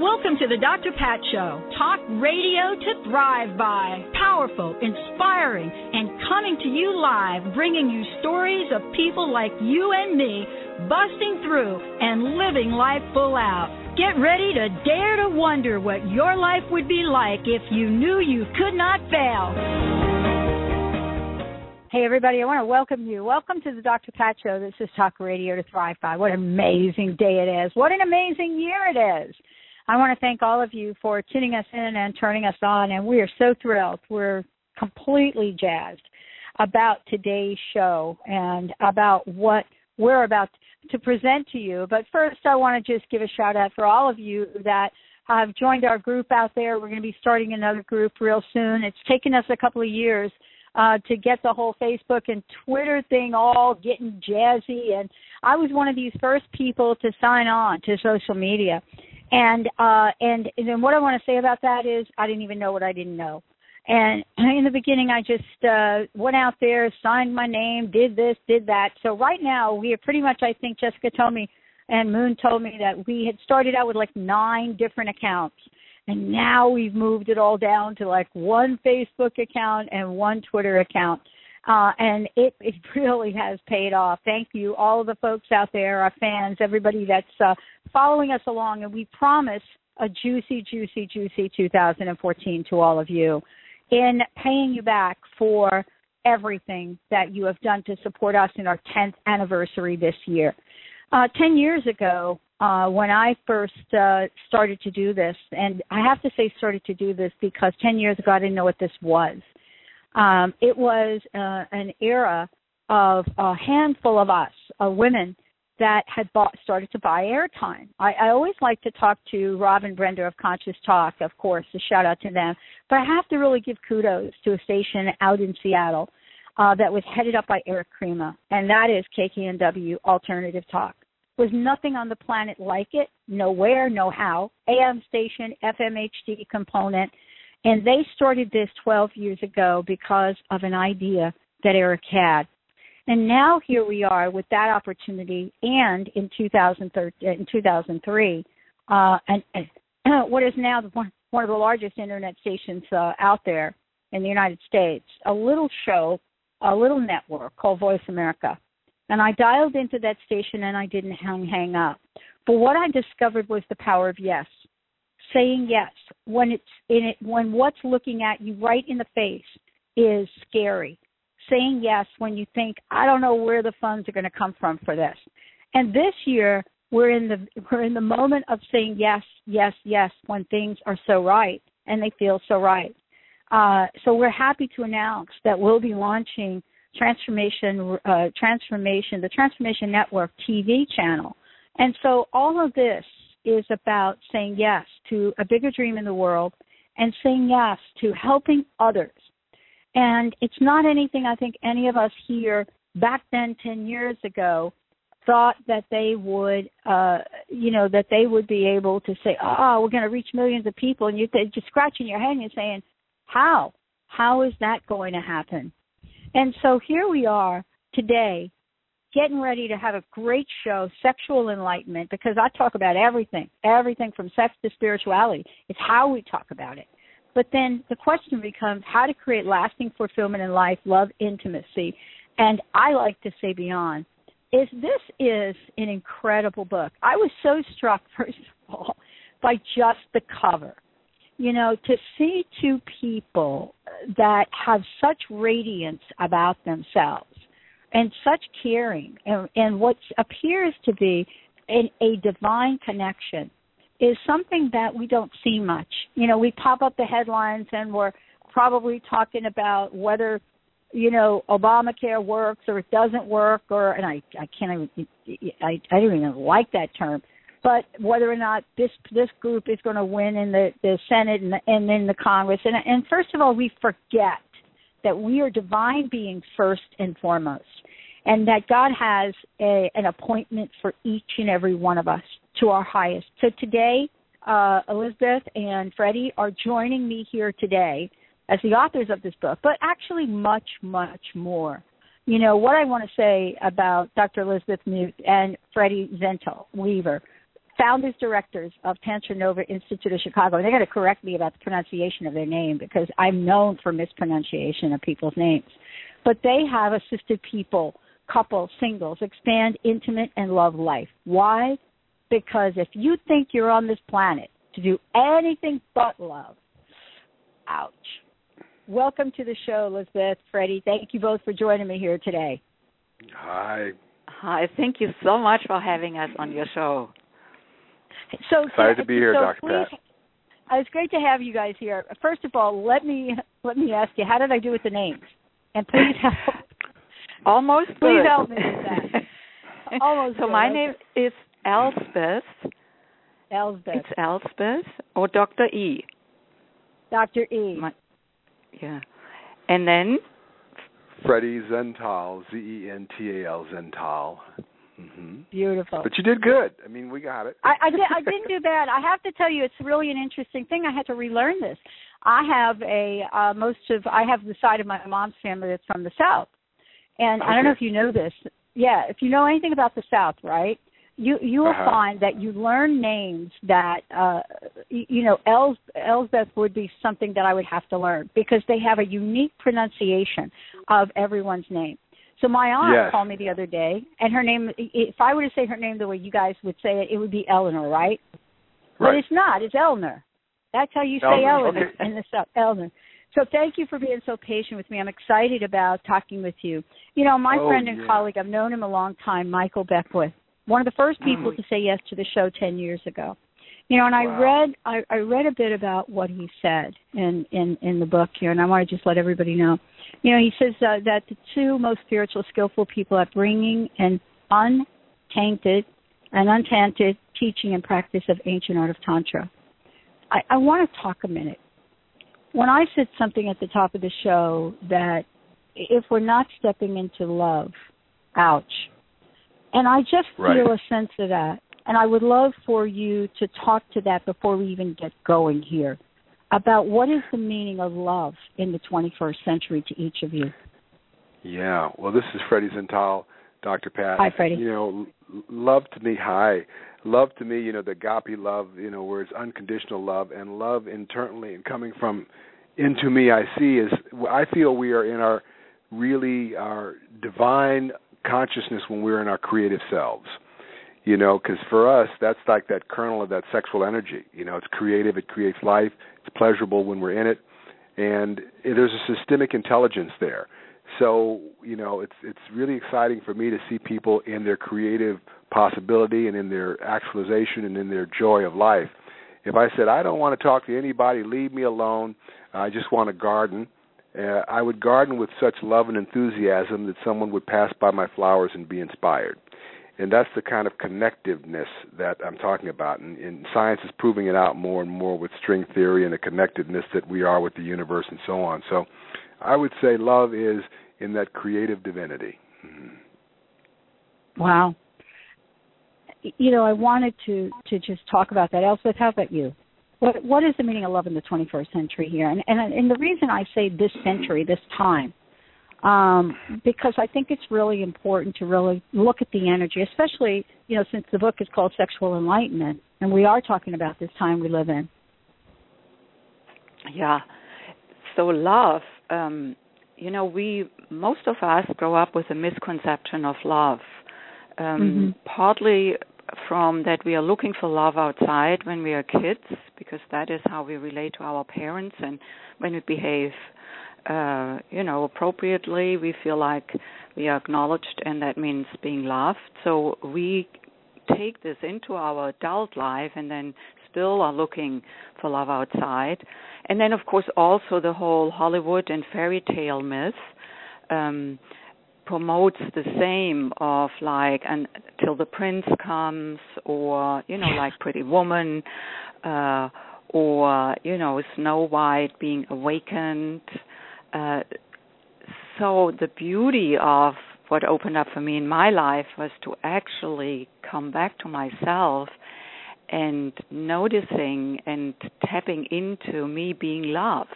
Welcome to the Dr. Pat Show. Talk radio to thrive by. Powerful, inspiring, and coming to you live, bringing you stories of people like you and me busting through and living life full out. Get ready to dare to wonder what your life would be like if you knew you could not fail. Hey, everybody, I want to welcome you. Welcome to the Dr. Pat Show. This is Talk Radio to Thrive By. What an amazing day it is. What an amazing year it is. I want to thank all of you for tuning us in and turning us on, and we are so thrilled. We're completely jazzed about today's show and about what we're about to present to you. But first, I want to just give a shout out for all of you that have joined our group out there. We're going to be starting another group real soon. It's taken us a couple of years uh, to get the whole Facebook and Twitter thing all getting jazzy. And I was one of these first people to sign on to social media. And uh and then what I want to say about that is I didn't even know what I didn't know. And in the beginning I just uh went out there, signed my name, did this, did that. So right now we are pretty much I think Jessica told me and Moon told me that we had started out with like nine different accounts. And now we've moved it all down to like one Facebook account and one Twitter account. Uh, and it, it really has paid off. Thank you, all of the folks out there, our fans, everybody that's uh, following us along. And we promise a juicy, juicy, juicy 2014 to all of you in paying you back for everything that you have done to support us in our 10th anniversary this year. Uh, 10 years ago, uh, when I first uh, started to do this, and I have to say started to do this because 10 years ago I didn't know what this was. Um, it was uh, an era of a handful of us, women, that had bought, started to buy airtime. I, I always like to talk to Rob and Brenda of Conscious Talk, of course, a shout out to them. But I have to really give kudos to a station out in Seattle uh, that was headed up by Eric Krema, and that is KKNW Alternative Talk. Was nothing on the planet like it, nowhere, no how. AM station, FMHD component, and they started this 12 years ago because of an idea that Eric had. And now here we are with that opportunity, and in 2003, in 2003 uh, and, and what is now one, one of the largest internet stations uh, out there in the United States, a little show, a little network called VoiceAmerica. And I dialed into that station and I didn't hang, hang up. But what I discovered was the power of yes saying yes when it's in it when what's looking at you right in the face is scary. Saying yes when you think i don't know where the funds are going to come from for this. And this year we're in the we're in the moment of saying yes yes yes when things are so right and they feel so right. Uh, so we're happy to announce that we'll be launching transformation uh, transformation the transformation network tv channel. And so all of this is about saying yes to a bigger dream in the world and saying yes to helping others. And it's not anything I think any of us here back then 10 years ago thought that they would uh you know that they would be able to say oh we're going to reach millions of people and you're just scratching your head and you're saying how how is that going to happen and so here we are today getting ready to have a great show, Sexual Enlightenment, because I talk about everything, everything from sex to spirituality. It's how we talk about it. But then the question becomes how to create lasting fulfillment in life, love, intimacy, and I like to say beyond. Is this is an incredible book. I was so struck, first of all, by just the cover. You know, to see two people that have such radiance about themselves and such caring and, and what appears to be an, a divine connection is something that we don't see much. You know, we pop up the headlines and we're probably talking about whether you know Obamacare works or it doesn't work or and I I can't even I I don't even like that term but whether or not this this group is going to win in the the Senate and, the, and in the Congress and and first of all we forget that we are divine beings first and foremost and that God has a, an appointment for each and every one of us to our highest. So today, uh, Elizabeth and Freddy are joining me here today as the authors of this book, but actually much, much more. You know, what I want to say about Dr. Elizabeth Mute and Freddy Zental Weaver, founders directors of TantraNova Institute of Chicago, and they're going to correct me about the pronunciation of their name because I'm known for mispronunciation of people's names. But they have assisted people, couples, singles, expand intimate and love life. Why? Because if you think you're on this planet to do anything but love, ouch. Welcome to the show, Elizabeth, Freddy. Thank you both for joining me here today. Hi. Hi. Thank you so much for having us on your show. So excited to be here, so Dr. Please, Pat. uh, it's great to have you guys here. First of all, let me let me ask you, how did I do with the names? And please help. Almost Please good. help me with that. Almost so good. my Okay. name is Elsbeth. Elsbeth. It's Elsbeth or Dr. E. Dr. E. My- yeah. And then Freddy Zental, Z E N T A L Zental. Hmm Beautiful. But you did good. I mean, we got it. I, I, did, I didn't do bad. I have to tell you, it's really an interesting thing. I had to relearn this. I have a uh, most of I have the side of my mom's family that's from the South, and I don't know if you know this. Yeah, if you know anything about the South, right? You you will Uh-huh. find that you learn names that uh y- you know Els, Elsbeth would be something that I would have to learn because they have a unique pronunciation of everyone's name. So my aunt Yes. called me the other day, and her name. If I were to say her name the way you guys would say it, it would be Eleanor, right? But it's not. It's Eleanor. That's how you say Eleanor, Eleanor okay. in the South. Eleanor. So thank you for being so patient with me. I'm excited about talking with you. You know, my Oh, friend and yeah. colleague, I've known him a long time, Michael Beckwith, one of the first people Mm. to say yes to the show 10 years ago. You know, and I read I, I read a bit about what he said in in in the book here, and I want to just let everybody know. You know, he says uh, that the two most spiritual, skillful people are bringing an untainted an untainted teaching and practice of ancient art of tantra. I, I want to talk a minute. When I said something at the top of the show that if we're not stepping into love, ouch. And I just Right. feel a sense of that. And I would love for you to talk to that before we even get going here about what is the meaning of love in the 21st century to each of you. Yeah. Well, this is Freddy Zental, Dr. Pat. Hi, Freddy. You know, love to me, hi. Love to me, you know, the agape love, you know, where it's unconditional love and love internally and coming from into me, I see is I feel we are in our really our divine consciousness when we're in our creative selves. You know, because for us, that's like that kernel of that sexual energy. You know, it's creative, it creates life, it's pleasurable when we're in it, and there's a systemic intelligence there. So you know, it's it's really exciting for me to see people in their creative possibility and in their actualization and in their joy of life. If I said I don't want to talk to anybody, leave me alone. I just want to garden. Uh, I would garden with such love and enthusiasm that someone would pass by my flowers and be inspired. And that's the kind of connectiveness that I'm talking about. And, and science is proving it out more and more with string theory and the connectedness that we are with the universe and so on. So I would say love is in that creative divinity. Mhm. Wow. You know, I wanted to to just talk about that. Elsbeth, how about you? What what is the meaning of love in the 21st century here? And and and the reason I say this century, this time, um, because I think it's really important to really look at the energy, especially you know since the book is called Sexual Enlightenment, and we are talking about this time we live in. Yeah. So love, um, you know, we most of us grow up with a misconception of love. Um, Partly from that we are looking for love outside when we are kids, because that is how we relate to our parents, and when we behave, uh, you know, appropriately, we feel like we are acknowledged, and that means being loved. So we take this into our adult life and then still are looking for love outside. And then, of course, also the whole Hollywood and fairy tale myth um, promotes the same of like until the prince comes, or you know, like Pretty Woman, uh, or you know, Snow White being awakened. Uh, so the beauty of what opened up for me in my life was to actually come back to myself and noticing and tapping into me being love,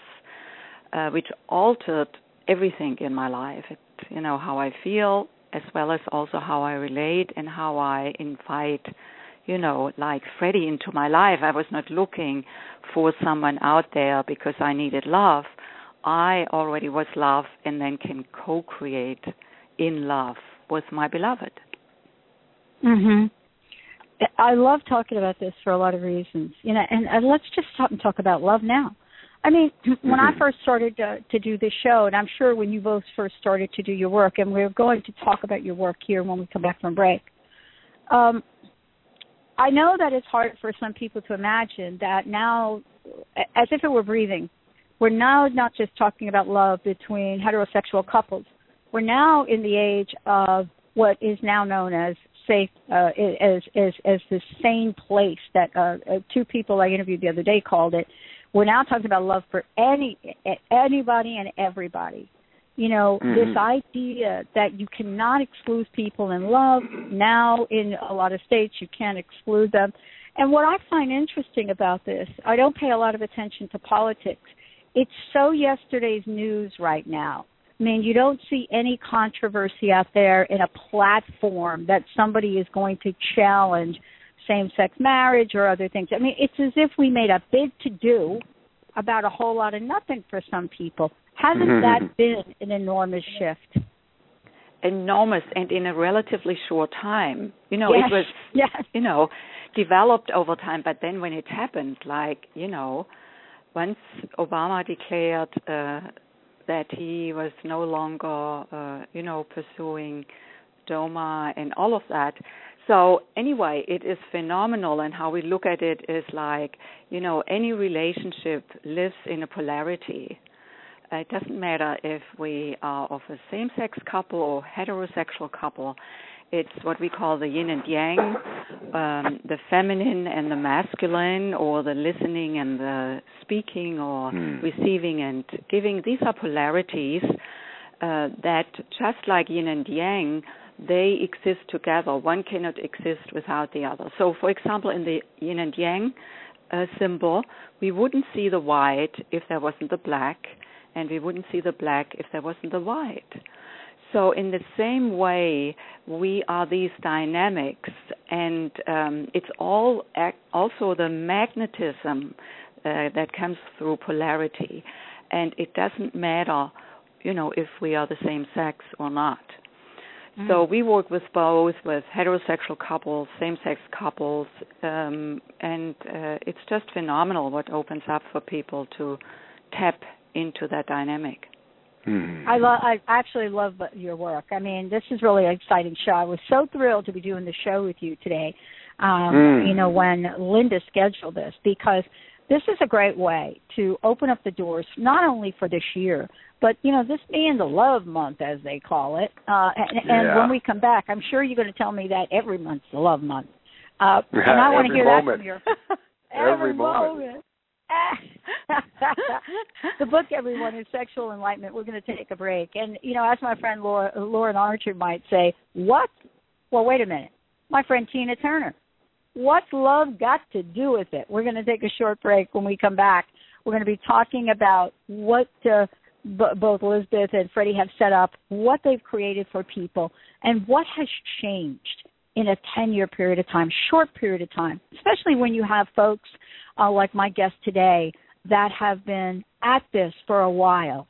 uh, which altered everything in my life. It, you know how I feel, as well as also how I relate and how I invite, you know, like Freddy into my life. I was not looking for someone out there because I needed love. I already was love, and then can co-create in love with my beloved. Mhm. I love talking about this for a lot of reasons. You know, and, and let's just stop and talk about love now. I mean, when I mm-hmm. first started to, to do this show, and I'm sure when you both first started to do your work, and we're going to talk about your work here when we come back from break. Um, I know that it's hard for some people to imagine that now, as if it were breathing, we're now not just talking about love between heterosexual couples, we're now in the age of what is now known as safe uh, as as as the same place that uh, uh, two people I interviewed the other day called it. We're now talking about love for any anybody and everybody. You know, mm-hmm. this idea that you cannot exclude people in love. Now, in a lot of states, you can't exclude them. And what I find interesting about this, I don't pay a lot of attention to politics. It's so yesterday's news right now I mean, you don't see any controversy out there in a platform that somebody is going to challenge same sex marriage or other things. I mean, it's as if we made a big to do about a whole lot of nothing for some people. Hasn't mm-hmm. that been an enormous shift? Enormous and in a relatively short time. You know, yes. it was yes. you know, developed over time, but then when it happened, like, you know, once Obama declared uh that he was no longer, uh, you know, pursuing DOMA and all of that. So anyway, it is phenomenal, and how we look at it is like, you know, any relationship lives in a polarity. It doesn't matter if we are of a same-sex couple or heterosexual couple. It's what we call the yin and yang, um, the feminine and the masculine, or the listening and the speaking, or hmm. receiving and giving. These are polarities uh, that, just like yin and yang, they exist together. One cannot exist without the other. So, for example, in the yin and yang uh, symbol, we wouldn't see the white if there wasn't the black, and we wouldn't see the black if there wasn't the white. So, in the same way, we are these dynamics, and um, it's all ac- also the magnetism uh, that comes through polarity, and it doesn't matter, you know, if we are the same sex or not. Mm. So we work with both, with heterosexual couples, same-sex couples, um, and uh, it's just phenomenal what opens up for people to tap into that dynamic. Mm-hmm. I love. I actually love your work. I mean, this is really an exciting show. I was so thrilled to be doing the show with you today. Um, mm. You know, when Linda scheduled this, because this is a great way to open up the doors, not only for this year, but you know, this being the Love Month, as they call it. Uh, and, yeah. and when we come back, I'm sure you're going to tell me that every month's the Love Month. Uh, yeah, and I want to hear moment. that from you. every, every moment. moment. the book, everyone, is Sexual Enlightenment. We're going to take a break. And, you know, as my friend Laura, Lauren Archer might say, what? Well, wait a minute. My friend Tina Turner. What's love got to do with it? We're going to take a short break. When we come back, we're going to be talking about what uh, b- both Elizabeth and Freddy have set up, what they've created for people, and what has changed in a 10 year period of time, short period of time, especially when you have folks uh, like my guest today that have been at this for a while.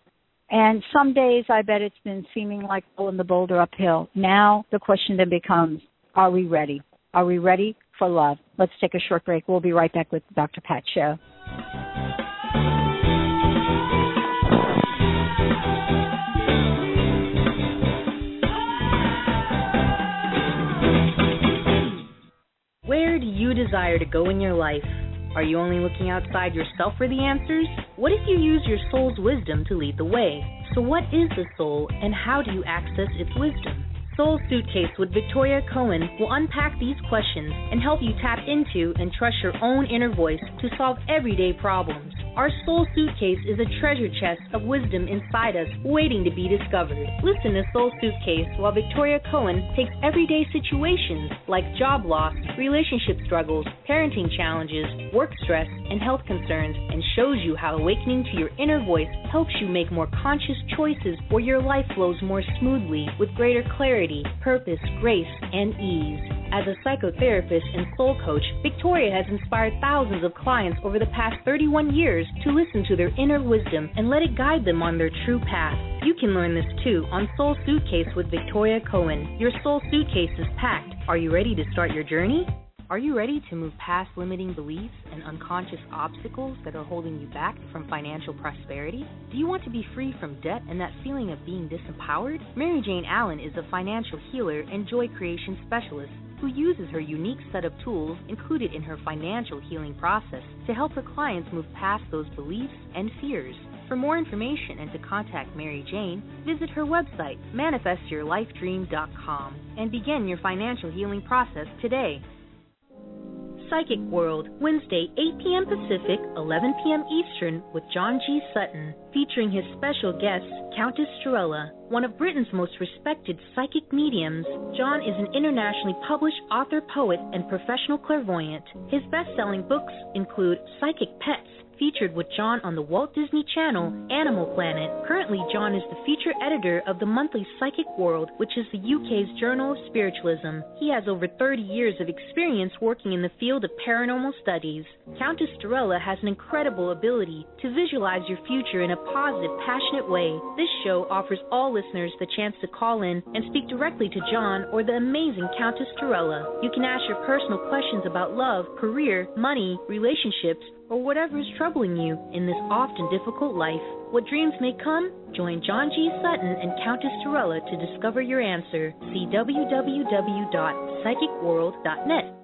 And some days I bet it's been seeming like pulling the boulder uphill. Now the question then becomes, are we ready? Are we ready for love? Let's take a short break. We'll be right back with Dr. Pat Show. Where do you desire to go in your life? Are you only looking outside yourself for the answers? What if you use your soul's wisdom to lead the way? So, what is the soul and how do you access its wisdom? Soul Suitcase with Victoria Cohen will unpack these questions and help you tap into and trust your own inner voice to solve everyday problems. Our soul suitcase is a treasure chest of wisdom inside us waiting to be discovered. Listen to Soul Suitcase while Victoria Cohen takes everyday situations like job loss, relationship struggles, parenting challenges, work stress, and health concerns and shows you how awakening to your inner voice helps you make more conscious choices where your life flows more smoothly with greater clarity, purpose, grace, and ease. As a psychotherapist and soul coach, Victoria has inspired thousands of clients over the past 31 years to listen to their inner wisdom and let it guide them on their true path. You can learn this too on Soul Suitcase with Victoria Cohen. Your soul suitcase is packed. Are you ready to start your journey? Are you ready to move past limiting beliefs and unconscious obstacles that are holding you back from financial prosperity? Do you want to be free from debt and that feeling of being disempowered? Mary Jane Allen is a financial healer and joy creation specialist who uses her unique set of tools included in her financial healing process to help her clients move past those beliefs and fears. For more information and to contact Mary Jane, visit her website, manifestyourlifedream.com, and begin your financial healing process today. Psychic World, Wednesday, 8 p.m. Pacific, 11 p.m. Eastern, with John G. Sutton, featuring his special guest, Countess Strella. One of Britain's most respected psychic mediums, John is an internationally published author, poet, and professional clairvoyant. His best selling books include Psychic Pets featured with John on the Walt Disney Channel Animal Planet. Currently, John is the feature editor of the monthly Psychic World, which is the UK's Journal of Spiritualism. He has over 30 years of experience working in the field of paranormal studies. Countess Storella has an incredible ability to visualize your future in a positive, passionate way. This show offers all listeners the chance to call in and speak directly to John or the amazing Countess Storella. You can ask your personal questions about love, career, money, relationships, or whatever is troubling you in this often difficult life. What dreams may come? Join John G. Sutton and Countess Torella to discover your answer. See www.psychicworld.net.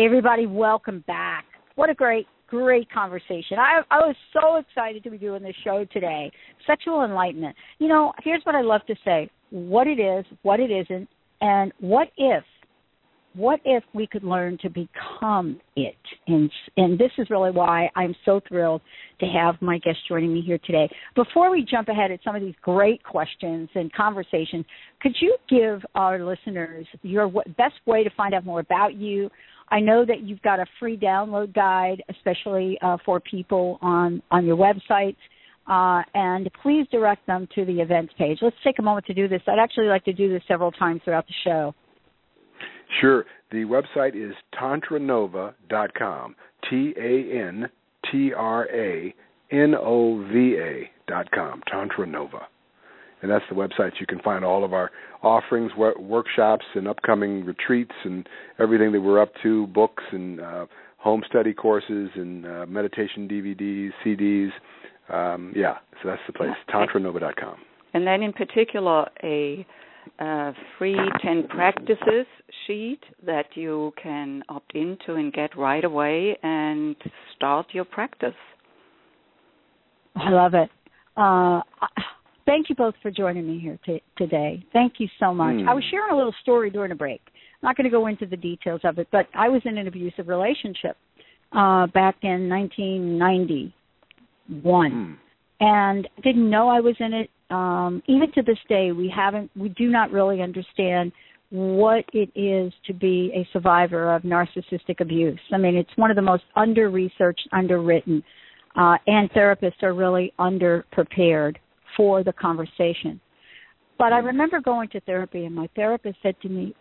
Hey, everybody, welcome back. What a great, great conversation. I, I was so excited to be doing this show today. Sexual enlightenment. You know, here's what I love to say what it is, what it isn't, and what if what if we could learn to become it? And, and this is really why I'm so thrilled to have my guest joining me here today. Before we jump ahead at some of these great questions and conversations, could you give our listeners your best way to find out more about you? I know that you've got a free download guide, especially uh, for people on on your websites. Uh, and please direct them to the events page. Let's take a moment to do this. I'd actually like to do this several times throughout the show. Sure. The website is tantranova.com. T A N T R A N O V A dot com. TantraNova. And that's the website. You can find all of our offerings, workshops, and upcoming retreats, and everything that we're up to books and uh, home study courses, and uh, meditation DVDs, CDs. Um, yeah, so that's the place. Tantranova.com. And then, in particular, a a free 10 practices sheet that you can opt into and get right away and start your practice. I love it. Uh, thank you both for joining me here t- today. Thank you so much. Mm. I was sharing a little story during a break. I'm not going to go into the details of it, but I was in an abusive relationship uh, back in 1991. Mm. And didn't know I was in it um, even to this day, we haven't, we do not really understand what it is to be a survivor of narcissistic abuse. I mean, it's one of the most under researched, underwritten uh, and therapists are really underprepared for the conversation. But I remember going to therapy, and my therapist said to me,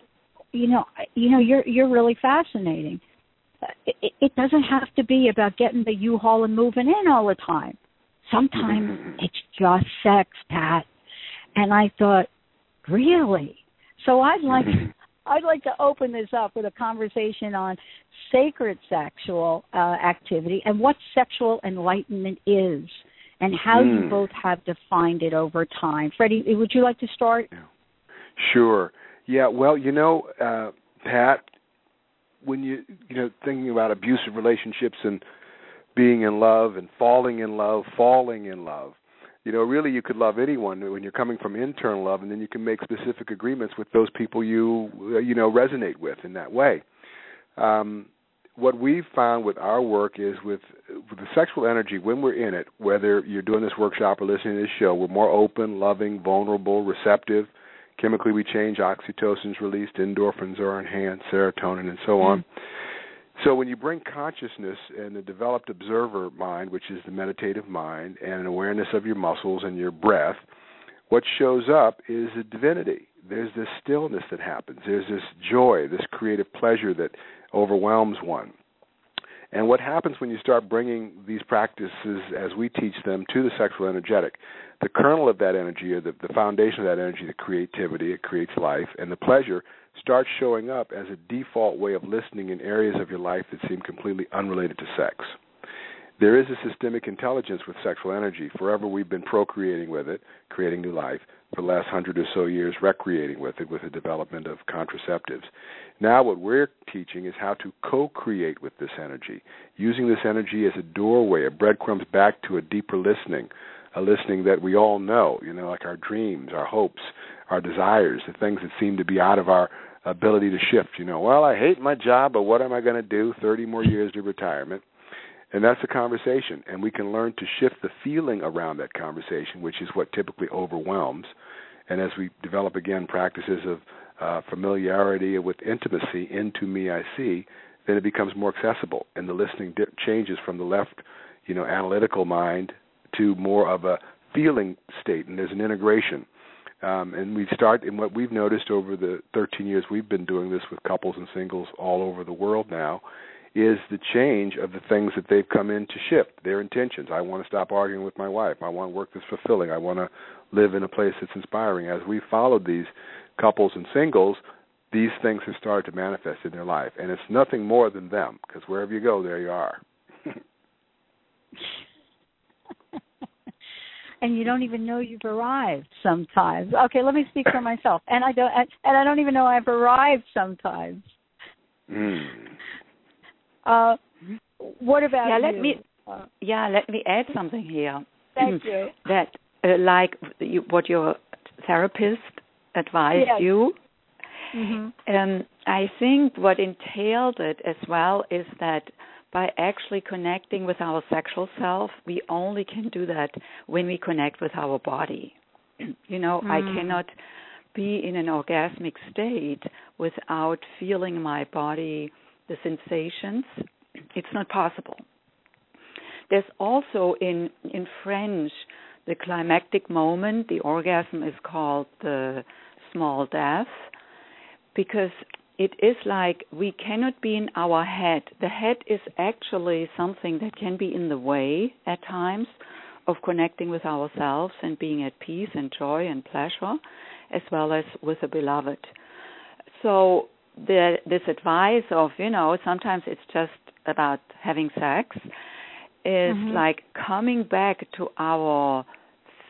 "You know, you know, you're you're really fascinating. It, it doesn't have to be about getting the U-Haul and moving in all the time. Sometimes it's just sex, Pat." And I thought, really? So I'd like I'd like to open this up with a conversation on sacred sexual uh, activity and what sexual enlightenment is and how mm. you both have defined it over time. Freddy, would you like to start? Sure. Yeah, well, you know, uh, Pat, when you you know thinking about abusive relationships and being in love and falling in love, falling in love, you know, really you could love anyone when you're coming from internal love, and then you can make specific agreements with those people you uh, you know resonate with in that way. Um, what we've found with our work is with, with the sexual energy when we're in it, whether you're doing this workshop or listening to this show, we're more open, loving, vulnerable, receptive. Chemically, we change. Oxytocin's released, endorphins are enhanced, serotonin, and so on. Mm-hmm so when you bring consciousness and the developed observer mind, which is the meditative mind, and an awareness of your muscles and your breath, what shows up is a divinity. There's this stillness that happens. There's this joy, this creative pleasure that overwhelms one. And what happens when you start bringing these practices as we teach them to the sexual energetic? The kernel of that energy, or the, the foundation of that energy, the creativity, it creates life, and the pleasure starts showing up as a default way of listening in areas of your life that seem completely unrelated to sex. There is a systemic intelligence with sexual energy. Forever we've been procreating with it, creating new life. For the last hundred or so years, recreating with it with the development of contraceptives. Now, what we're teaching is how to co create with this energy, using this energy as a doorway, a breadcrumbs back to a deeper listening, a listening that we all know, you know, like our dreams, our hopes, our desires, the things that seem to be out of our ability to shift. You know, well, I hate my job, but what am I going to do? 30 more years to retirement. And that's a conversation. And we can learn to shift the feeling around that conversation, which is what typically overwhelms. And as we develop again practices of uh, familiarity with intimacy into me, I see, then it becomes more accessible. And the listening di- changes from the left, you know, analytical mind to more of a feeling state. And there's an integration um, and we start in what we've noticed over the 13 years we've been doing this with couples and singles all over the world now is the change of the things that they've come in to shift their intentions. I want to stop arguing with my wife. I want work that's fulfilling. I want to live in a place that's inspiring. As we followed these couples and singles, these things have started to manifest in their life. And it's nothing more than them, because wherever you go, there you are. and you don't even know you've arrived sometimes. Okay, let me speak for myself. And I don't and I don't even know I've arrived sometimes. Mm. Uh what about yeah, you? let me uh, yeah, let me add something here. Thank you. That uh, like you, what your therapist advised yes. you. Mm-hmm. Um, I think what entailed it as well is that by actually connecting with our sexual self, we only can do that when we connect with our body. you know, mm. I cannot be in an orgasmic state without feeling my body, the sensations. It's not possible. There's also in in French the climactic moment, the orgasm is called the small death because it is like we cannot be in our head. The head is actually something that can be in the way at times of connecting with ourselves and being at peace and joy and pleasure, as well as with the beloved. So the, this advice of you know sometimes it's just about having sex is mm-hmm. like coming back to our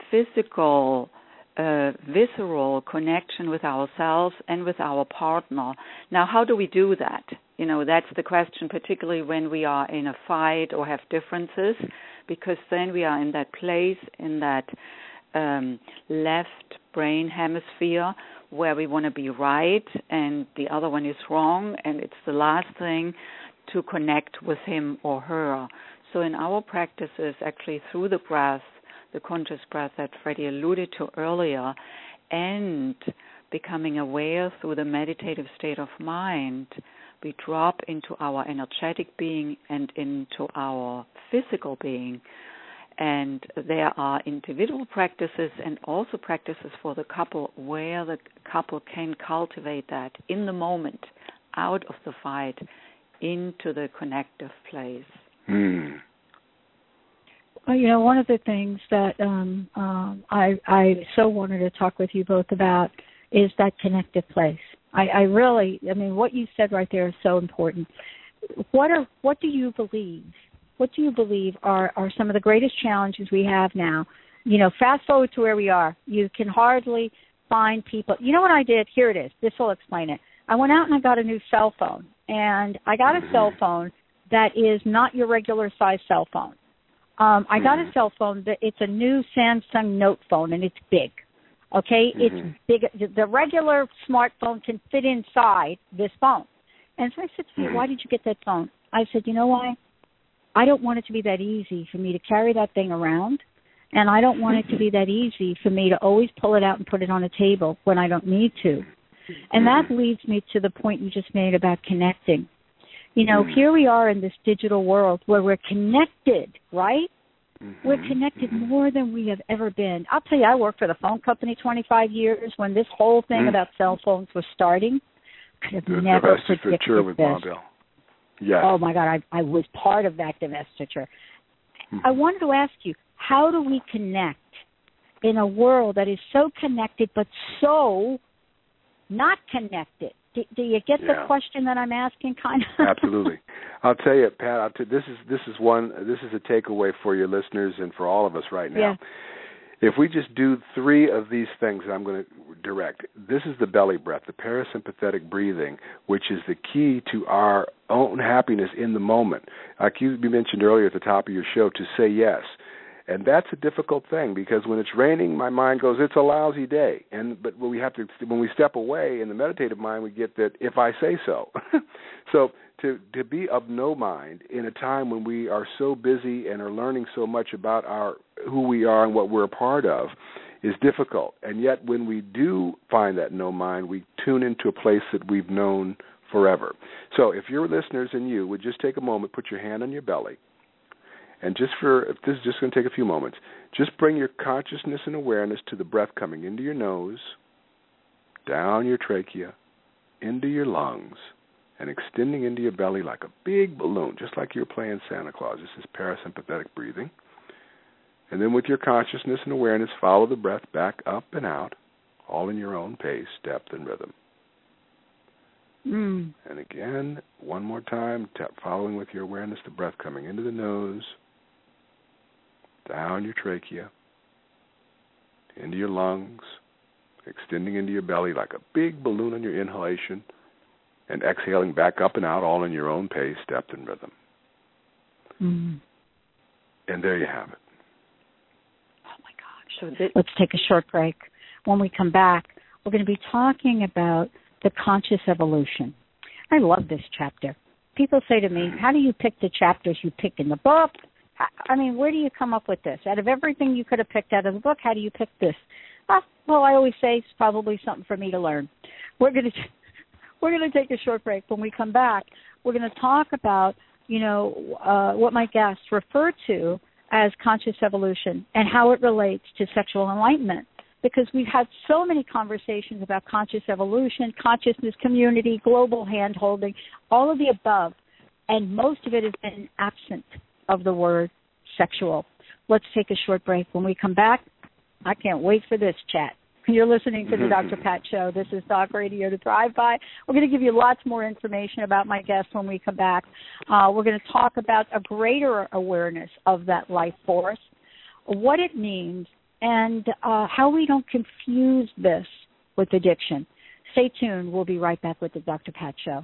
physical a visceral connection with ourselves and with our partner. Now, how do we do that? You know, that's the question, particularly when we are in a fight or have differences, because then we are in that place, in that um, left brain hemisphere where we want to be right and the other one is wrong, and it's the last thing to connect with him or her. So, in our practices, actually through the breath, the conscious breath that Freddy alluded to earlier, and becoming aware through the meditative state of mind, we drop into our energetic being and into our physical being. And there are individual practices and also practices for the couple where the couple can cultivate that in the moment, out of the fight, into the connective place. Hmm. Well, you know, one of the things that um, um, I I so wanted to talk with you both about is that connected place. I, I really, I mean, what you said right there is so important. What are what do you believe? What do you believe are are some of the greatest challenges we have now? You know, fast forward to where we are. You can hardly find people. You know what I did? Here it is. This will explain it. I went out and I got a new cell phone, and I got a cell phone that is not your regular size cell phone. Um, I got a Mm-hmm. cell phone that it's a new Samsung Note phone, and it's big. Okay, Mhm. it's big. The regular smartphone can fit inside this phone. And so I said to her, Mhm. "Why did you get that phone?" I said, "You know why? I don't want it to be that easy for me to carry that thing around, and I don't want it to be that easy for me to always pull it out and put it on a table when I don't need to." And that leads me to the point you just made about connecting. You know, Mhm. here we are in this digital world where we're connected, right? We're Mhm. connected Mhm. more than we have ever been. I'll tell you, I worked for the phone company 25 years when this whole thing Mm. about cell phones was starting. Could have The never predicted with this. Yes. Oh my God, I, I was part of that divestiture. Mhm. I wanted to ask you, how do we connect in a world that is so connected but so not connected? Do, do you get the question that I'm asking? Kind of. Absolutely. I'll tell you, Pat. I'll tell this is this is one. This is a takeaway for your listeners and for all of us right now. Yeah. If we just do three of these things that I'm going to direct, this is the belly breath, the parasympathetic breathing, which is the key to our own happiness in the moment. Like you mentioned earlier at the top of your show, to say yes. And that's a difficult thing because when it's raining, my mind goes, "It's a lousy day." And but when we have to, when we step away in the meditative mind, we get that if I say so. so to to be of no mind in a time when we are so busy and are learning so much about our who we are and what we're a part of is difficult. And yet, when we do find that no mind, we tune into a place that we've known forever. So, if your listeners and you would just take a moment, put your hand on your belly and just for if this is just going to take a few moments, just bring your consciousness and awareness to the breath coming into your nose, down your trachea, into your lungs, and extending into your belly like a big balloon, just like you're playing Santa Claus. This is parasympathetic breathing. And then with your consciousness and awareness, follow the breath back up and out, all in your own pace, depth, and rhythm. Mm. And again, one more time, following with your awareness, the breath coming into the nose, down your trachea, into your lungs, extending into your belly like a big balloon on your inhalation, and exhaling back up and out, all in your own pace, depth, and rhythm. Mm. And there you have it. Oh my gosh. So thi- Let's take a short break. When we come back, we're going to be talking about the conscious evolution. I love this chapter. People say to me, How do you pick the chapters you pick in the book? I- mean, where do you come up with this? Out of everything you could have picked out of the book, how do you pick this? Ah, well, I always say it's probably something for me to learn. We're going to we're going to take a short break. When we come back, we're going to talk about you know uh, what my guests refer to as conscious evolution and how it relates to sexual enlightenment. Because we've had so many conversations about conscious evolution, consciousness community, global hand holding, all of the above, and most of it has been absent of the word sexual. Let's take a short break. When we come back, I can't wait for this chat. You're listening to the Dr. Pat Show. This is Talk Radio to Thrive By. We're going to give you lots more information about my guest when we come back. Uh, we're going to talk about a greater awareness of that life force, what it means, and uh, how we don't confuse this with addiction. Stay tuned. We'll be right back with the Dr. Pat Show.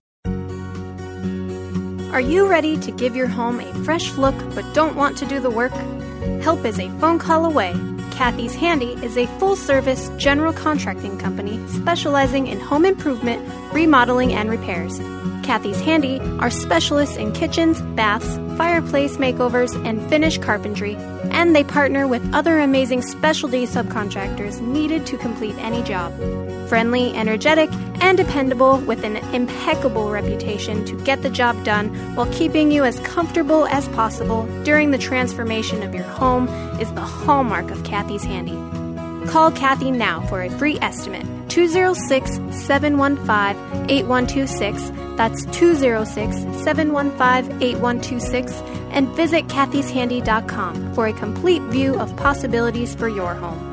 Are you ready to give your home a fresh look but don't want to do the work? Help is a phone call away. Kathy's Handy is a full service general contracting company specializing in home improvement, remodeling, and repairs. Kathy's Handy are specialists in kitchens, baths, fireplace makeovers, and finish carpentry, and they partner with other amazing specialty subcontractors needed to complete any job. Friendly, energetic, and dependable with an impeccable reputation to get the job done while keeping you as comfortable as possible during the transformation of your home is the hallmark of Kathy's Handy. Call Kathy now for a free estimate 206 715 8126. That's 206 715 8126. And visit kathyshandy.com for a complete view of possibilities for your home.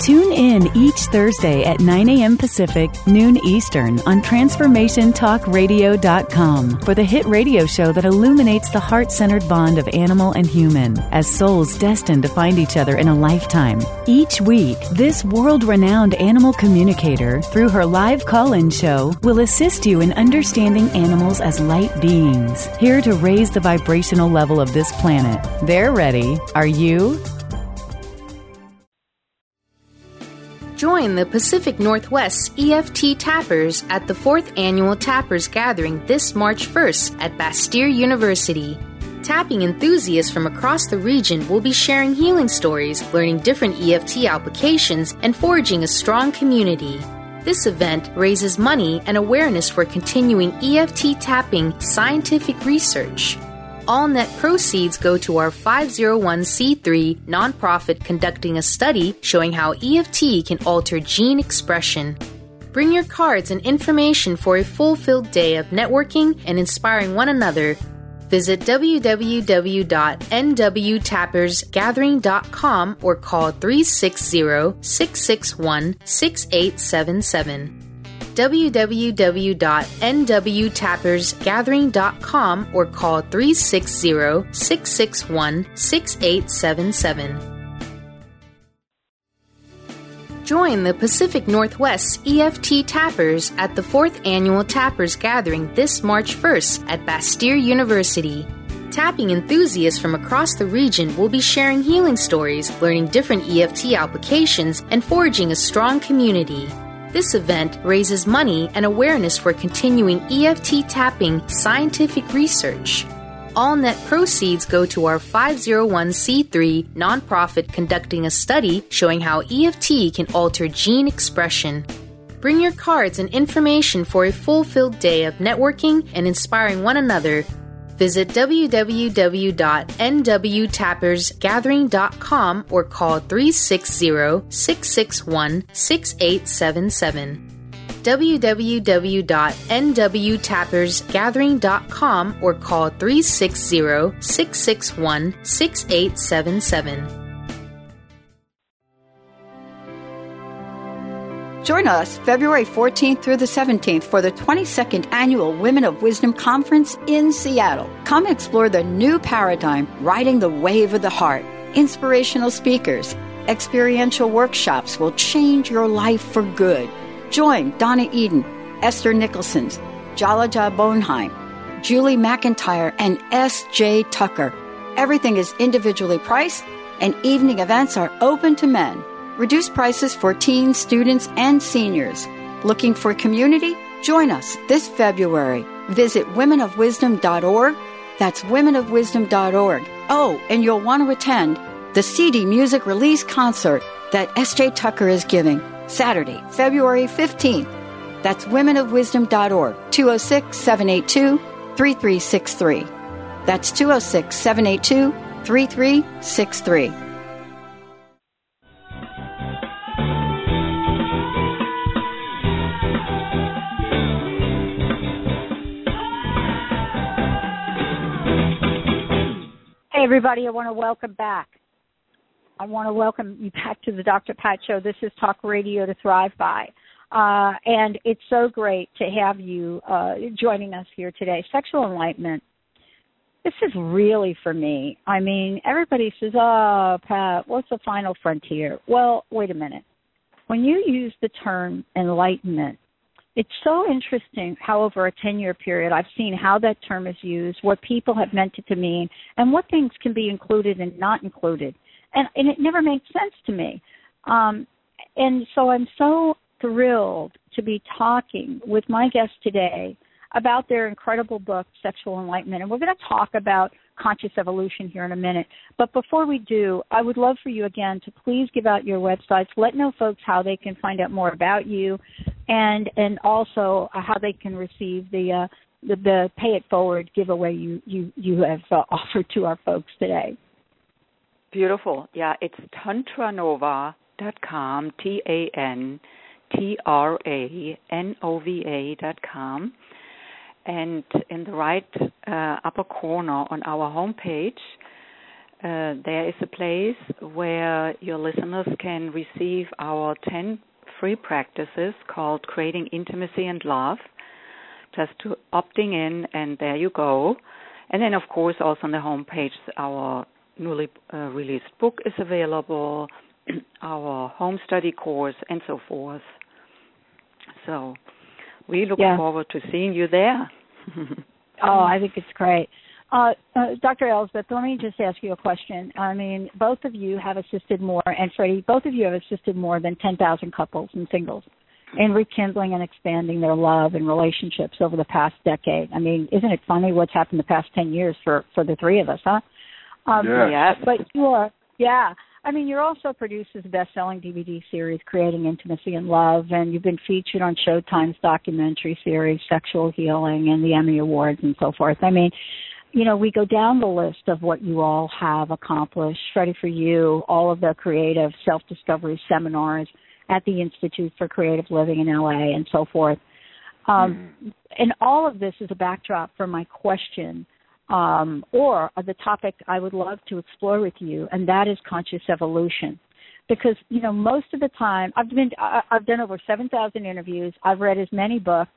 Tune in each Thursday at 9 a.m. Pacific, noon Eastern on TransformationTalkRadio.com for the hit radio show that illuminates the heart centered bond of animal and human as souls destined to find each other in a lifetime. Each week, this world renowned animal communicator, through her live call in show, will assist you in understanding animals as light beings, here to raise the vibrational level of this planet. They're ready. Are you? Join the Pacific Northwest EFT Tappers at the 4th Annual Tappers Gathering this March 1st at Bastyr University. Tapping enthusiasts from across the region will be sharing healing stories, learning different EFT applications, and forging a strong community. This event raises money and awareness for continuing EFT tapping scientific research. All net proceeds go to our 501c3 nonprofit conducting a study showing how EFT can alter gene expression. Bring your cards and information for a fulfilled day of networking and inspiring one another. Visit www.nwtappersgathering.com or call 360 661 6877 www.nwtappersgathering.com or call 360 661 6877. Join the Pacific Northwest EFT Tappers at the 4th Annual Tappers Gathering this March 1st at Bastyr University. Tapping enthusiasts from across the region will be sharing healing stories, learning different EFT applications, and forging a strong community. This event raises money and awareness for continuing EFT tapping scientific research. All net proceeds go to our 501c3 nonprofit conducting a study showing how EFT can alter gene expression. Bring your cards and information for a fulfilled day of networking and inspiring one another Visit www.nwtappersgathering.com or call 360 661 6877 www.nwtappersgathering.com or call 360 661 6877. Join us February 14th through the 17th for the 22nd Annual Women of Wisdom Conference in Seattle. Come explore the new paradigm, riding the wave of the heart. Inspirational speakers, experiential workshops will change your life for good. Join Donna Eden, Esther Nicholson's, Jalaja Bonheim, Julie McIntyre, and S.J. Tucker. Everything is individually priced, and evening events are open to men. Reduced prices for teens, students, and seniors. Looking for community? Join us this February. Visit womenofwisdom.org. That's womenofwisdom.org. Oh, and you'll want to attend the CD music release concert that S.J. Tucker is giving Saturday, February 15th. That's womenofwisdom.org, 206 782 3363. That's 206 782 3363. Hey, everybody, I want to welcome back. I want to welcome you back to the Dr. Pat Show. This is Talk Radio to Thrive By. Uh, and it's so great to have you uh, joining us here today. Sexual enlightenment. This is really for me. I mean, everybody says, oh, Pat, what's the final frontier? Well, wait a minute. When you use the term enlightenment, it's so interesting how over a 10 year period I've seen how that term is used, what people have meant it to mean, and what things can be included and not included. And, and it never made sense to me. Um, and so I'm so thrilled to be talking with my guest today about their incredible book, Sexual Enlightenment. And we're going to talk about conscious evolution here in a minute. But before we do, I would love for you again to please give out your websites. Let know folks how they can find out more about you and and also how they can receive the uh, the, the pay it forward giveaway you you you have uh, offered to our folks today. Beautiful. Yeah, it's tantranova.com, T A N T R A N O V A dot com. And in the right uh, upper corner on our homepage, uh, there is a place where your listeners can receive our 10 free practices called Creating Intimacy and Love. Just to opting in, and there you go. And then, of course, also on the homepage, our newly uh, released book is available, our home study course, and so forth. So we look yeah. forward to seeing you there. oh, I think it's great. Uh, uh, Dr. Elsbeth, let me just ask you a question. I mean, both of you have assisted more, and Freddy, both of you have assisted more than 10,000 couples and singles in rekindling and expanding their love and relationships over the past decade. I mean, isn't it funny what's happened the past 10 years for, for the three of us, huh? Um, yes. But you are, yeah. I mean, you're also produces a best-selling DVD series, Creating Intimacy and Love, and you've been featured on Showtime's documentary series, Sexual Healing, and the Emmy Awards and so forth. I mean, you know, we go down the list of what you all have accomplished. Freddy, for you, all of the creative self-discovery seminars at the Institute for Creative Living in LA and so forth. Um, mm. And all of this is a backdrop for my question – um, or the topic I would love to explore with you, and that is conscious evolution. Because you know, most of the time, I've been I've done over seven thousand interviews. I've read as many books,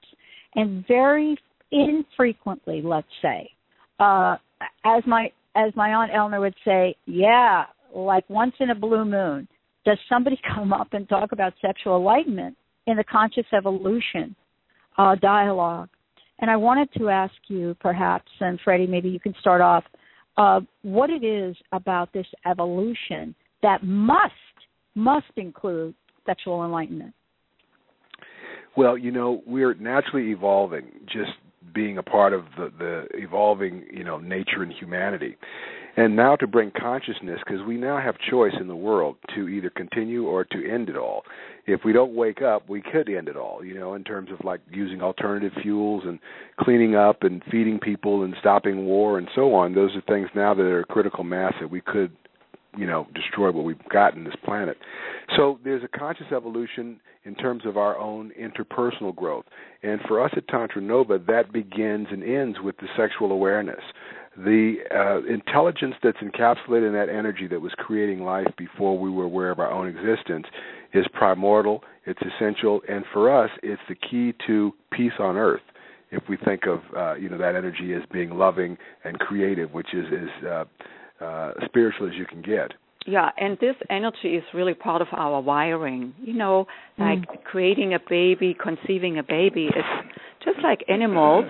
and very infrequently, let's say, uh, as my as my aunt Eleanor would say, yeah, like once in a blue moon, does somebody come up and talk about sexual enlightenment in the conscious evolution uh, dialogue? And I wanted to ask you, perhaps, and Freddy, maybe you can start off, uh, what it is about this evolution that must must include sexual enlightenment. Well, you know, we're naturally evolving, just being a part of the, the evolving, you know, nature and humanity. And now to bring consciousness because we now have choice in the world to either continue or to end it all. If we don't wake up we could end it all you know in terms of like using alternative fuels and cleaning up and feeding people and stopping war and so on. Those are things now that are critical mass that we could you know destroy what we've got in this planet. So there's a conscious evolution in terms of our own interpersonal growth. And for us at tantra nova that begins and ends with the sexual awareness. The uh, intelligence that's encapsulated in that energy that was creating life before we were aware of our own existence is primordial, it's essential, and for us, it's the key to peace on earth. If we think of uh, you know that energy as being loving and creative, which is is uh, uh, spiritual as you can get. Yeah, and this energy is really part of our wiring. You know, like mm. creating a baby, conceiving a baby. It's just like animals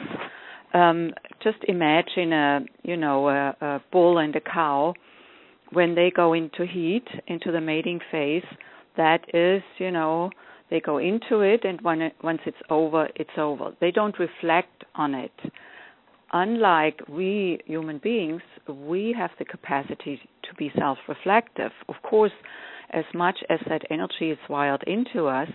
um, just imagine a you know a, a bull and a cow when they go into heat into the mating phase that is you know they go into it and when it, once it's over it's over they don't reflect on it unlike we human beings we have the capacity to be self-reflective of course as much as that energy is wired into us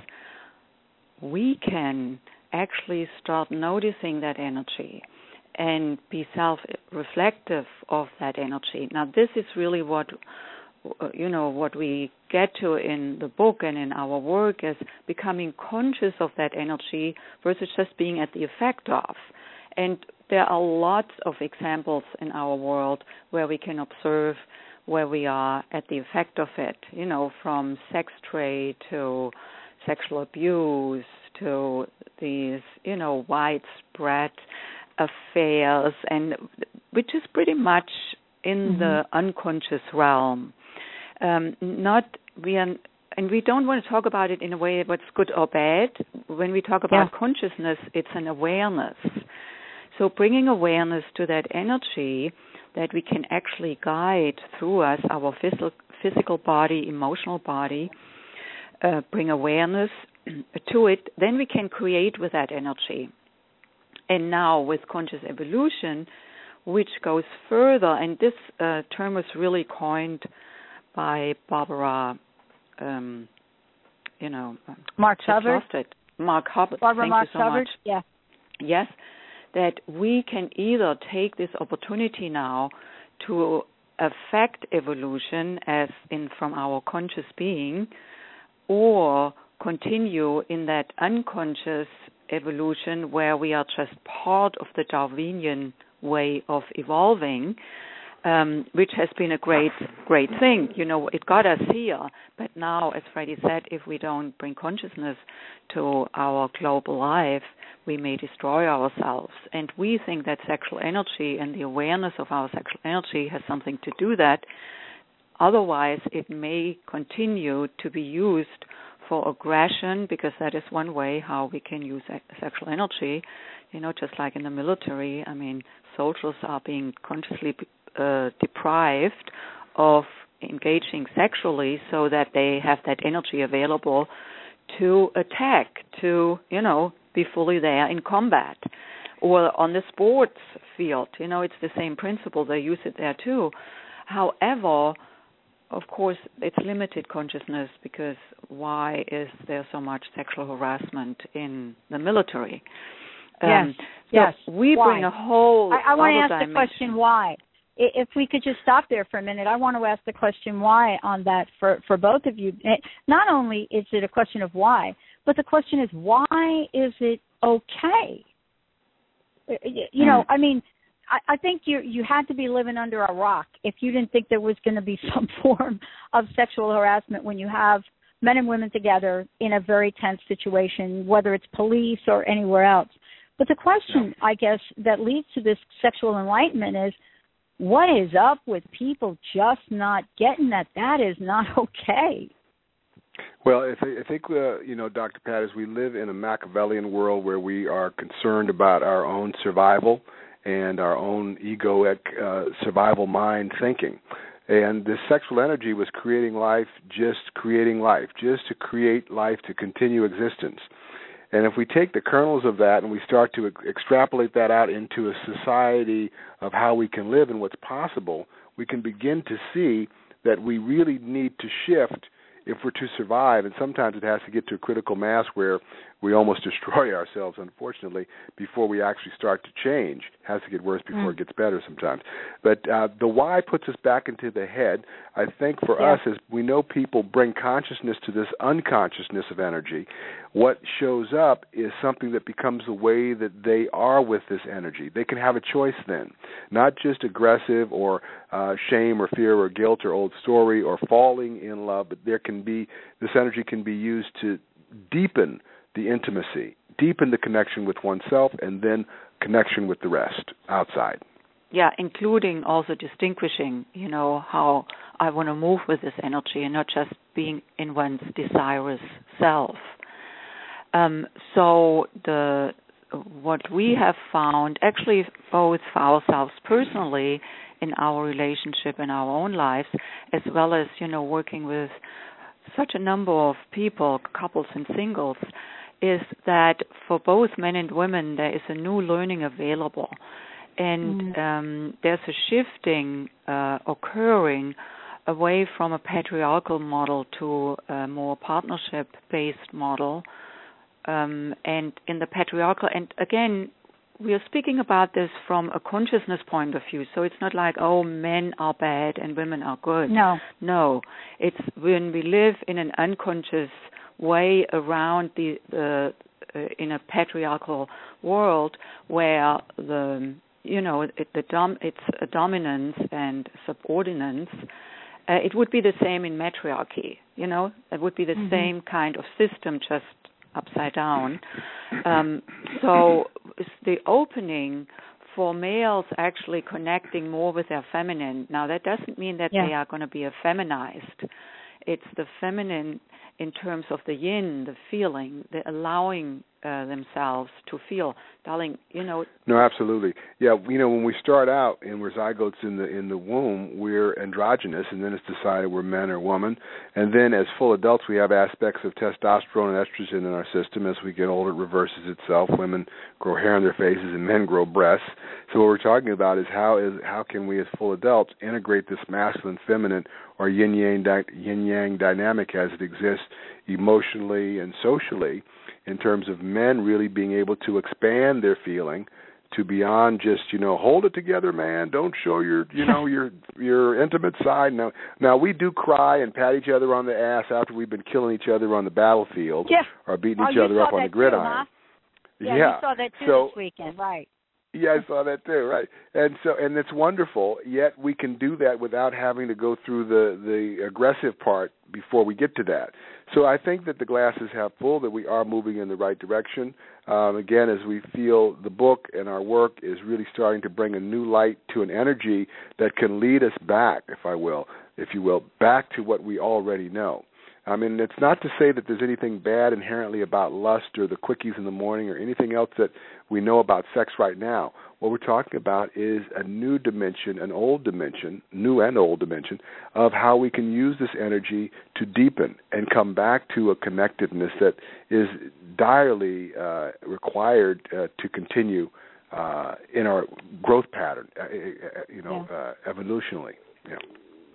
we can actually start noticing that energy and be self reflective of that energy. Now, this is really what you know what we get to in the book and in our work is becoming conscious of that energy versus just being at the effect of and there are lots of examples in our world where we can observe where we are at the effect of it, you know, from sex trade to sexual abuse to these, you know, widespread affairs and which is pretty much in mm-hmm. the unconscious realm. Um, not we are and we don't want to talk about it in a way what's good or bad. When we talk about yeah. consciousness, it's an awareness. So bringing awareness to that energy that we can actually guide through us, our physical, physical body, emotional body, uh, bring awareness to it, then we can create with that energy. And now with conscious evolution, which goes further, and this uh, term was really coined by Barbara um, you know, Marx Hubbard. Marx Hubbard. Barbara Thank Marx you so Hubbard. Much. Yeah. Yes, that we can either take this opportunity now to affect evolution as in from our conscious being or continue in that unconscious evolution where we are just part of the Darwinian way of evolving um, which has been a great, great thing. You know, it got us here, but now, as Freddy said, if we don't bring consciousness to our global life, we may destroy ourselves. And we think that sexual energy and the awareness of our sexual energy has something to do that. Otherwise, it may continue to be used for aggression because that is one way how we can use sexual energy. You know, just like in the military, I mean, soldiers are being consciously uh, deprived of engaging sexually so that they have that energy available to attack to you know be fully there in combat. Or on the sports field you know it's the same principle. They use it there too. However of course it's limited consciousness because why is there so much sexual harassment in the military? Um, yes so yes. we why? bring a whole i, I want to ask dimension. the question why if we could just stop there for a minute, I want to ask the question why on that for for both of you. Not only is it a question of why, but the question is why is it okay? Uh, you know, hmm. I mean, I, I think you you had to be living under a rock if you didn't think there was going to be some form of sexual harassment when you have men and women together in a very tense situation, whether it's police or anywhere else. But the question, I guess, that leads to this sexual enlightenment is what is up with people just not getting that that is not okay well, I, I think uh, you know, Dr. Pat, as we live in a Machiavellian world where we are concerned about our own survival and our own egoic uh, survival mind thinking, and this sexual energy was creating life, just creating life, just to create life to continue existence. And if we take the kernels of that and we start to ex- extrapolate that out into a society of how we can live and what's possible, we can begin to see that we really need to shift if we're to survive. And sometimes it has to get to a critical mass where we almost destroy ourselves, unfortunately, before we actually start to change. It has to get worse before mm. it gets better sometimes. But uh, the why puts us back into the head. I think for yeah. us, as we know people bring consciousness to this unconsciousness of energy, what shows up is something that becomes the way that they are with this energy. They can have a choice then, not just aggressive or uh, shame or fear or guilt or old story or falling in love, but there can be this energy can be used to deepen the intimacy, deepen the connection with oneself, and then connection with the rest outside. Yeah, including also distinguishing, you know, how I want to move with this energy and not just being in one's desirous self. Um, so the what we have found, actually, both for ourselves personally in our relationship in our own lives, as well as you know working with such a number of people, couples and singles, is that for both men and women there is a new learning available and mm. um, there's a shifting uh, occurring away from a patriarchal model to a more partnership based model um, and in the patriarchal and again we are speaking about this from a consciousness point of view so it's not like oh men are bad and women are good no no it's when we live in an unconscious way around the, the uh, in a patriarchal world where the you know it, the dom- it's a dominance and subordinance. Uh, it would be the same in matriarchy. You know, it would be the mm-hmm. same kind of system, just upside down. Um, so the opening for males actually connecting more with their feminine. Now that doesn't mean that yeah. they are going to be effeminized. It's the feminine in terms of the yin, the feeling, the allowing uh, themselves to feel, darling. You know. No, absolutely. Yeah, you know, when we start out and we're zygotes in the in the womb, we're androgynous, and then it's decided we're men or woman, and then as full adults, we have aspects of testosterone and estrogen in our system. As we get older, it reverses itself. Women grow hair on their faces, and men grow breasts. So what we're talking about is how is how can we as full adults integrate this masculine, feminine, or yin yang yin yang dynamic as it exists emotionally and socially in terms of men really being able to expand their feeling to beyond just you know hold it together man. Don't show your you know your your intimate side. Now now we do cry and pat each other on the ass after we've been killing each other on the battlefield yeah. or beating oh, each other up on the gridiron. too, huh? yeah, yeah, you saw that too so, this weekend. Right yeah, I saw that too. Right, and so and it's wonderful. Yet we can do that without having to go through the the aggressive part before we get to that. So I think that the glass is half full. That we are moving in the right direction. Um, again, as we feel the book and our work is really starting to bring a new light to an energy that can lead us back, if I will, if you will, back to what we already know. I mean, it's not to say that there's anything bad inherently about lust or the quickies in the morning or anything else that we know about sex right now. What we're talking about is a new dimension, an old dimension, new and old dimension, of how we can use this energy to deepen and come back to a connectedness that is direly uh, required uh, to continue uh, in our growth pattern, uh, uh, uh, you know, yeah. evolutionally. Yeah.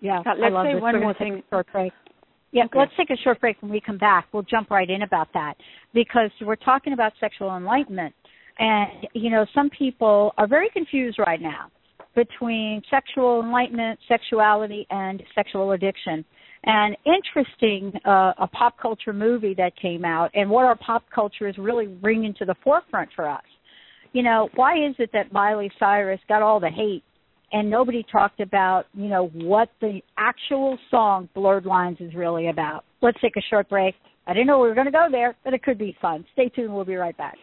Yeah. let's say one more thing. Yeah, okay. let's take a short break. When we come back, we'll jump right in about that because we're talking about sexual enlightenment. And, you know, some people are very confused right now between sexual enlightenment, sexuality, and sexual addiction. And interesting, uh, a pop culture movie that came out and what our pop culture is really bringing to the forefront for us. You know, why is it that Miley Cyrus got all the hate and nobody talked about, you know, what the actual song Blurred Lines is really about. Let's take a short break. I didn't know we were going to go there, but it could be fun. Stay tuned. We'll be right back.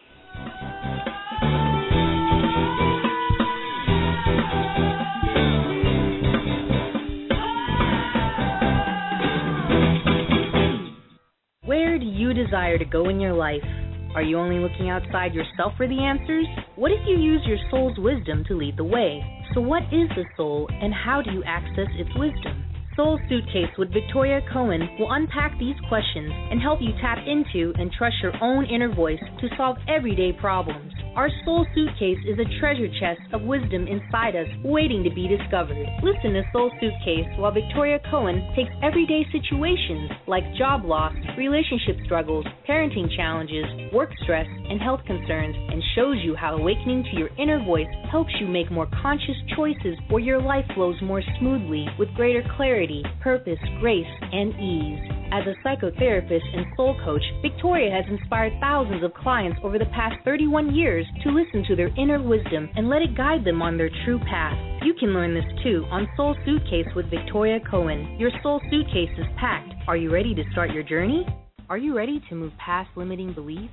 Where do you desire to go in your life? Are you only looking outside yourself for the answers? What if you use your soul's wisdom to lead the way? So, what is the soul and how do you access its wisdom? Soul Suitcase with Victoria Cohen will unpack these questions and help you tap into and trust your own inner voice to solve everyday problems. Our soul suitcase is a treasure chest of wisdom inside us waiting to be discovered. Listen to Soul Suitcase while Victoria Cohen takes everyday situations like job loss, relationship struggles, parenting challenges, work stress, and health concerns and shows you how awakening to your inner voice helps you make more conscious choices where your life flows more smoothly with greater clarity, purpose, grace, and ease. As a psychotherapist and soul coach, Victoria has inspired thousands of clients over the past 31 years to listen to their inner wisdom and let it guide them on their true path. You can learn this too on Soul Suitcase with Victoria Cohen. Your soul suitcase is packed. Are you ready to start your journey? Are you ready to move past limiting beliefs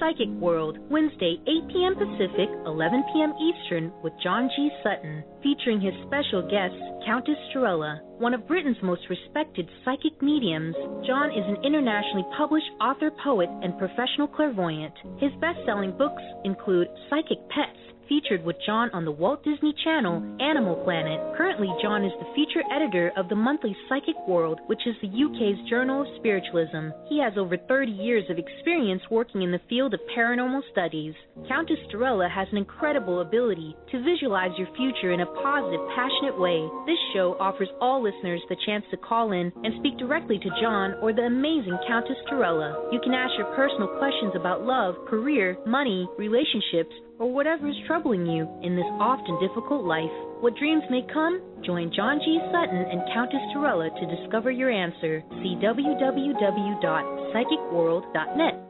Psychic World, Wednesday, 8 p.m. Pacific, 11 p.m. Eastern, with John G. Sutton. featuring his special guest, Countess Strella. One of Britain's most respected psychic mediums, John is an internationally published author, poet, and professional clairvoyant. His best selling books include Psychic Pets featured with John on the Walt Disney Channel Animal Planet. Currently, John is the feature editor of the monthly Psychic World, which is the UK's Journal of Spiritualism. He has over 30 years of experience working in the field of paranormal studies. Countess Strella has an incredible ability to visualize your future in a positive, passionate way. This show offers all listeners the chance to call in and speak directly to John or the amazing Countess Strella. You can ask your personal questions about love, career, money, relationships, or whatever is troubling you in this often difficult life. What dreams may come? Join John G. Sutton and Countess Strella to discover your answer. See www.psychicworld.net.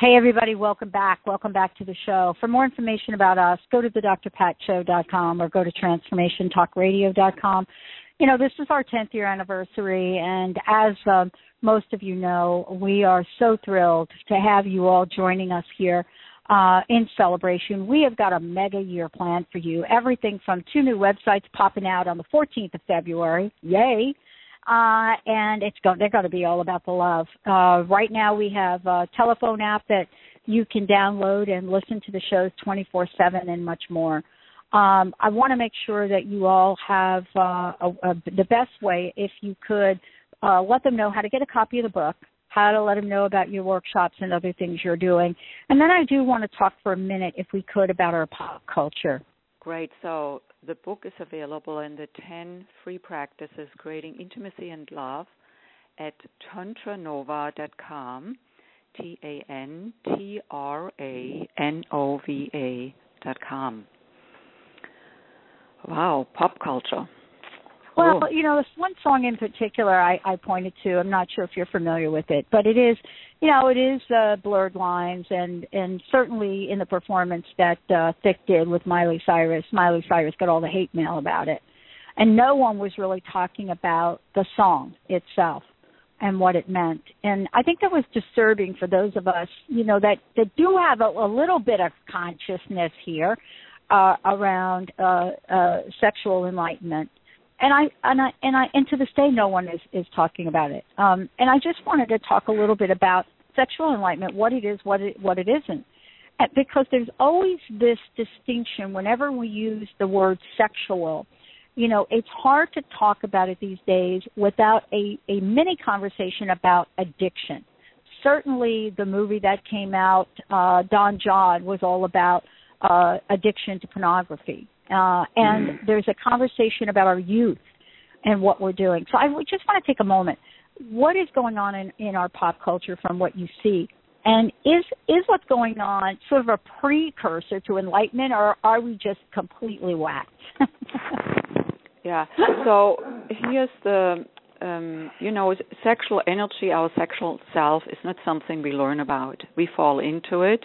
Hey, everybody, welcome back. Welcome back to the show. For more information about us, go to the drpatshow.com or go to transformationtalkradio.com. You know, this is our 10th year anniversary, and as um, most of you know, we are so thrilled to have you all joining us here uh, in celebration. We have got a mega year planned for you. Everything from two new websites popping out on the 14th of February. Yay! Uh, and it's going, they're going to be all about the love. Uh, right now we have a telephone app that you can download and listen to the shows 24/7 and much more. Um, I want to make sure that you all have uh, a, a, the best way, if you could, uh, let them know how to get a copy of the book how to let them know about your workshops and other things you're doing. And then I do want to talk for a minute, if we could, about our pop culture. Great. So the book is available in the 10 free practices creating intimacy and love at tantranova.com, T A N T R A N O V A.com. Wow, pop culture. Well, you know, this one song in particular I, I pointed to. I'm not sure if you're familiar with it, but it is, you know, it is uh, blurred lines, and and certainly in the performance that uh, Thicke did with Miley Cyrus, Miley Cyrus got all the hate mail about it, and no one was really talking about the song itself and what it meant. And I think that was disturbing for those of us, you know, that that do have a, a little bit of consciousness here uh, around uh, uh, sexual enlightenment and I and I and I and to this day no one is is talking about it. Um, and I just wanted to talk a little bit about sexual enlightenment, what it is, what it what it isn't, and because there's always this distinction whenever we use the word sexual. You know, it's hard to talk about it these days without a a mini conversation about addiction. Certainly, the movie that came out, uh, Don Jon, was all about uh, addiction to pornography uh, and mm. there's a conversation about our youth and what we're doing. So I just want to take a moment. What is going on in, in our pop culture from what you see? And is is what's going on sort of a precursor to enlightenment, or are we just completely whacked? yeah. So here's the um, you know, sexual energy, our sexual self, is not something we learn about. We fall into it.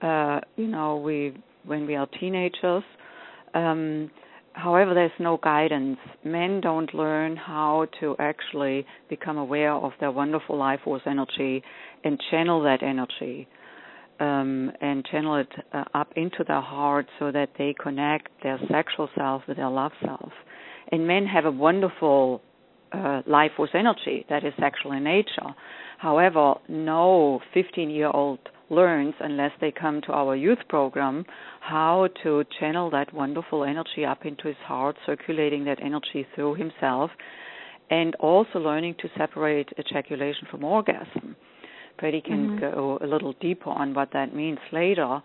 Uh, you know, we when we are teenagers, um, however, there's no guidance. Men don't learn how to actually become aware of their wonderful life force energy and channel that energy. Um, and channel it uh, up into their heart so that they connect their sexual self with their love self. And men have a wonderful uh, life force energy that is sexual in nature. However, no 15 year old learns unless they come to our youth program how to channel that wonderful energy up into his heart, circulating that energy through himself, and also learning to separate ejaculation from orgasm. Freddy can mm-hmm. go a little deeper on what that means later.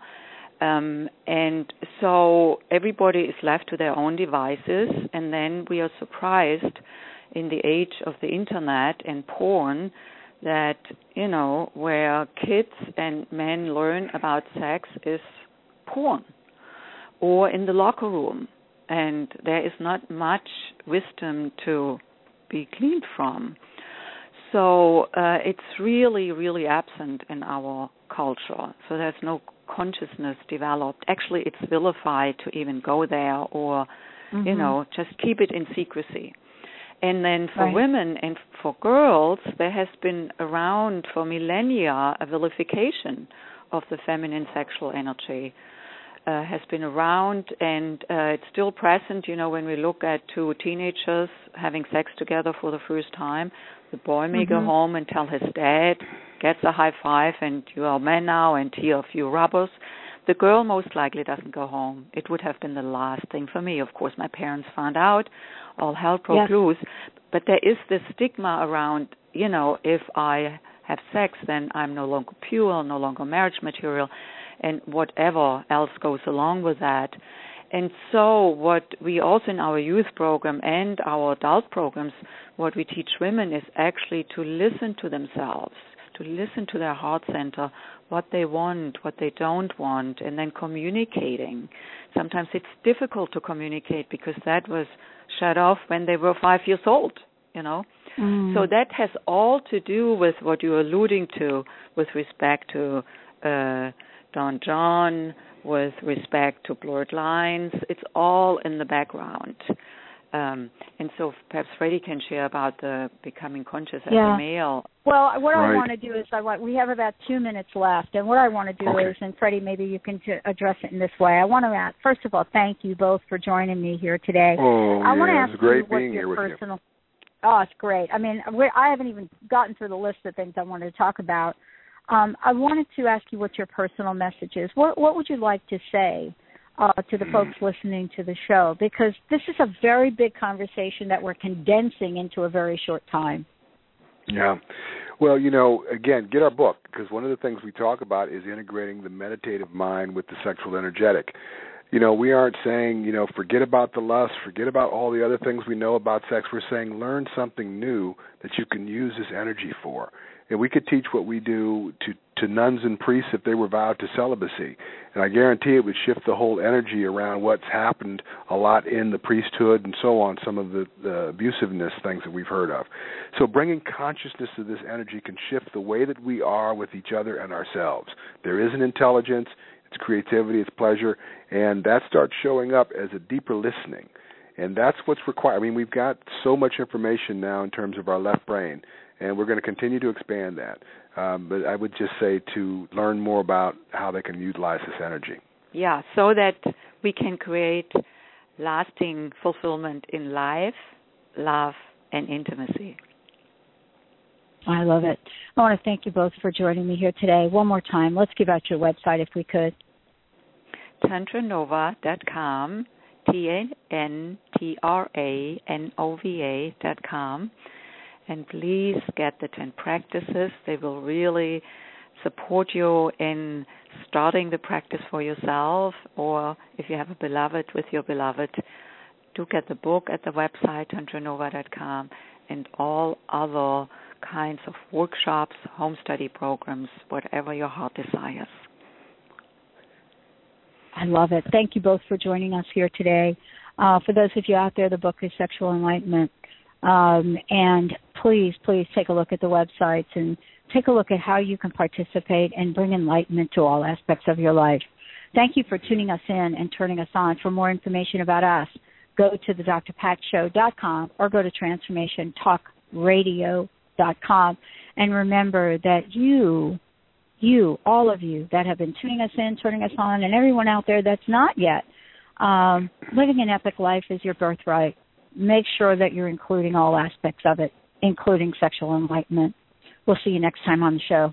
Um, and so everybody is left to their own devices, and then we are surprised in the age of the internet and porn that you know where kids and men learn about sex is porn or in the locker room. And there is not much wisdom to be gleaned from. So uh, it's really really absent in our culture. So there's no consciousness developed. Actually it's vilified to even go there or mm-hmm. you know just keep it in secrecy and then for right. women and for girls, there has been around for millennia a vilification of the feminine sexual energy. Uh, has been around and uh, it's still present. You know, when we look at two teenagers having sex together for the first time, the boy may mm-hmm. go home and tell his dad, gets a high five, and you are men now, and here are a few rubbers. The girl most likely doesn't go home. It would have been the last thing for me. Of course, my parents found out all hell broke yes. loose. But there is this stigma around, you know, if I have sex, then I'm no longer pure, no longer marriage material, and whatever else goes along with that. And so, what we also in our youth program and our adult programs, what we teach women is actually to listen to themselves, to listen to their heart center, what they want, what they don't want, and then communicating. Sometimes it's difficult to communicate because that was shut off when they were five years old you know mm. so that has all to do with what you're alluding to with respect to uh Don Jon with respect to blurred lines it's all in the background um, and so perhaps Freddy can share about the becoming conscious as yeah. a male. Well, what right. I want to do is I want we have about two minutes left, and what I want to do okay. is, and Freddy, maybe you can t- address it in this way. I want to ask, first of all, thank you both for joining me here today. Oh, I yeah, want to it's ask great you what being your here with personal. you. Oh, it's great. I mean, we're, I haven't even gotten through the list of things I wanted to talk about. Um, I wanted to ask you what your personal message is. What What would you like to say uh, to the folks listening to the show? Because this is a very big conversation that we're condensing into a very short time. Yeah. Well, you know, again, get our book because one of the things we talk about is integrating the meditative mind with the sexual energetic. You know, we aren't saying, you know, forget about the lust, forget about all the other things we know about sex. We're saying learn something new that you can use this energy for. And we could teach what we do to to nuns and priests if they were vowed to celibacy. And I guarantee it would shift the whole energy around what's happened a lot in the priesthood and so on, some of the, the abusiveness things that we've heard of. So bringing consciousness to this energy can shift the way that we are with each other and ourselves. There is an intelligence, it's creativity, it's pleasure, and that starts showing up as a deeper listening. And that's what's required. I mean, we've got so much information now in terms of our left brain, and we're going to continue to expand that. Um, but I would just say to learn more about how they can utilize this energy. Yeah, so that we can create lasting fulfillment in life, love, and intimacy. I love it. I want to thank you both for joining me here today. One more time, let's give out your website if we could. Tantranova.com, T A N T R A N O V A dot com. And please get the 10 practices. They will really support you in starting the practice for yourself, or if you have a beloved with your beloved, do get the book at the website, tantranova.com, and all other kinds of workshops, home study programs, whatever your heart desires. I love it. Thank you both for joining us here today. Uh, for those of you out there, the book is Sexual Enlightenment. Um, and please, please take a look at the websites and take a look at how you can participate and bring enlightenment to all aspects of your life. Thank you for tuning us in and turning us on. For more information about us, go to the drpatshow.com or go to transformationtalkradio.com. And remember that you, you, all of you that have been tuning us in, turning us on, and everyone out there that's not yet, um, living an epic life is your birthright. Make sure that you're including all aspects of it, including sexual enlightenment. We'll see you next time on the show.